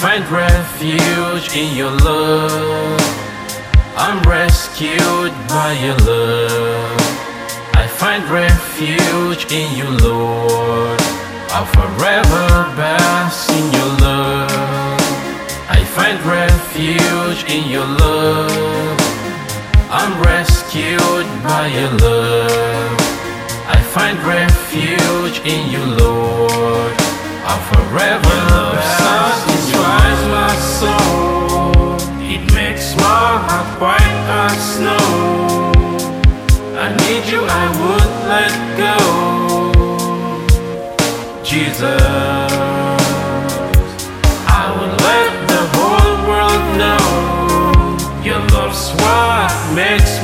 find refuge in your love. I'm rescued by your love. I find refuge in you, Lord. I'll forever bask in your love. I find refuge in your love. I'm rescued by your love. I find refuge in you, Lord. I'll forever bask I need you, I would let go. Jesus, I would let the whole world know your love's what makes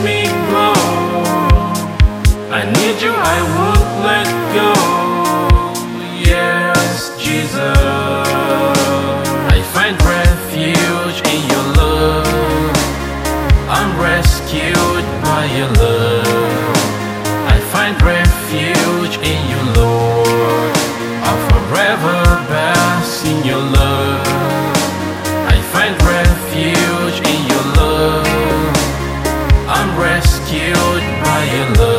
your love. I find refuge in your love. I'm rescued by your love.